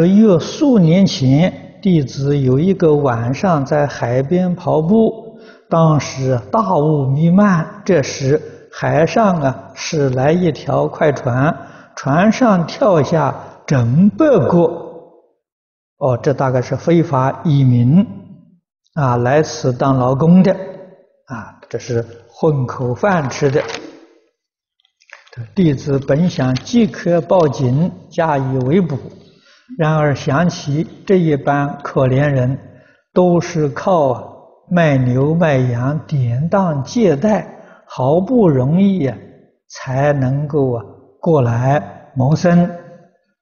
约数年前，弟子有一个晚上在海边跑步，当时大雾弥漫，这时海上啊驶来一条快船，船上跳下整百个，哦，这大概是非法移民啊，来此当劳工的啊，这是混口饭吃的。弟子本想即刻报警加以围捕。然而想起这一般可怜人，都是靠卖牛卖羊、典当借贷，好不容易呀，才能够啊过来谋生，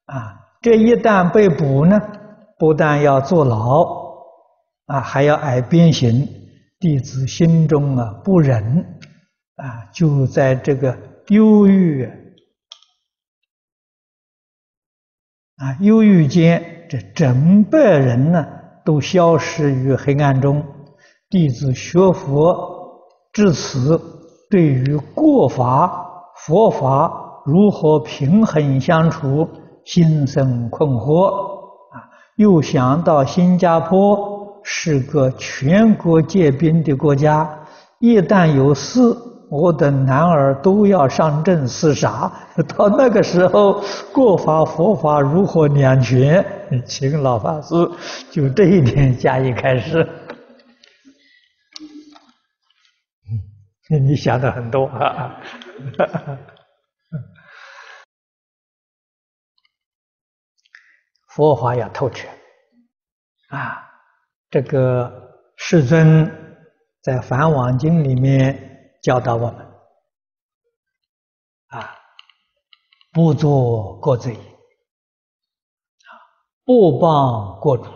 啊，这一旦被捕呢，不但要坐牢，啊，还要挨鞭刑。弟子心中啊不忍，啊，就在这个忧郁。啊，忧郁间，这整百人呢都消失于黑暗中。弟子学佛至此，对于过法、佛法如何平衡相处，心生困惑。啊，又想到新加坡是个全国戒兵的国家，一旦有事，我等男儿都要上阵厮杀，到那个时候，过法佛法如何两全？请老法师就这一点加以开示。嗯，你想的很多啊。佛法要透彻啊！这个世尊在《梵网经》里面。教导我们。啊，不做过罪，啊，不谤过主，啊，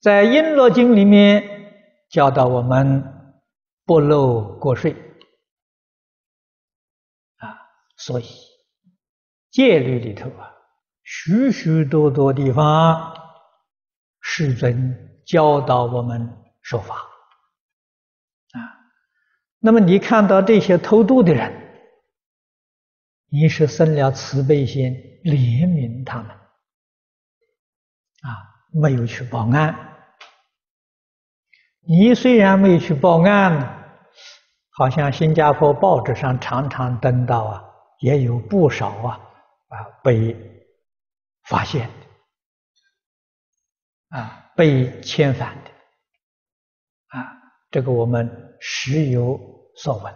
在《瓔珞经》里面教导我们不漏过税，啊，所以戒律里头啊，许许多多地方，世尊教导我们守法。那么你看到这些偷渡的人，你是生了慈悲心，怜悯他们，啊，没有去报案。你虽然没有去报案，好像新加坡报纸上常常登到啊，也有不少啊啊被发现的，啊被遣返的，啊。这个我们时有所闻，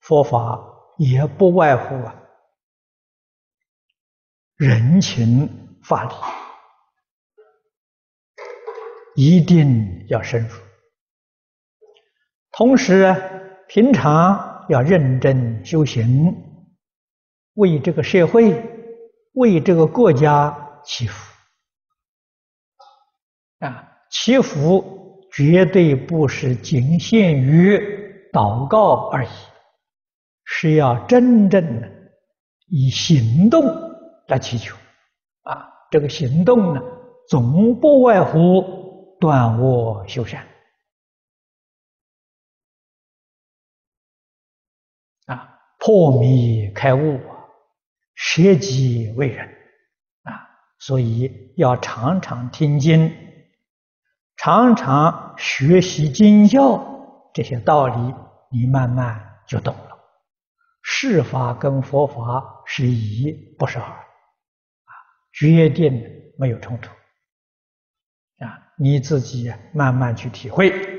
佛法也不外乎啊人情法理，一定要深入。同时，平常要认真修行，为这个社会、为这个国家祈福啊。祈福绝对不是仅限于祷告而已，是要真正的以行动来祈求啊！这个行动呢，总不外乎断恶修善啊，破迷开悟，舍己为人啊！所以要常常听经。常常学习经教这些道理，你慢慢就懂了。世法跟佛法是一，不是二，啊，决定没有冲突，啊，你自己慢慢去体会。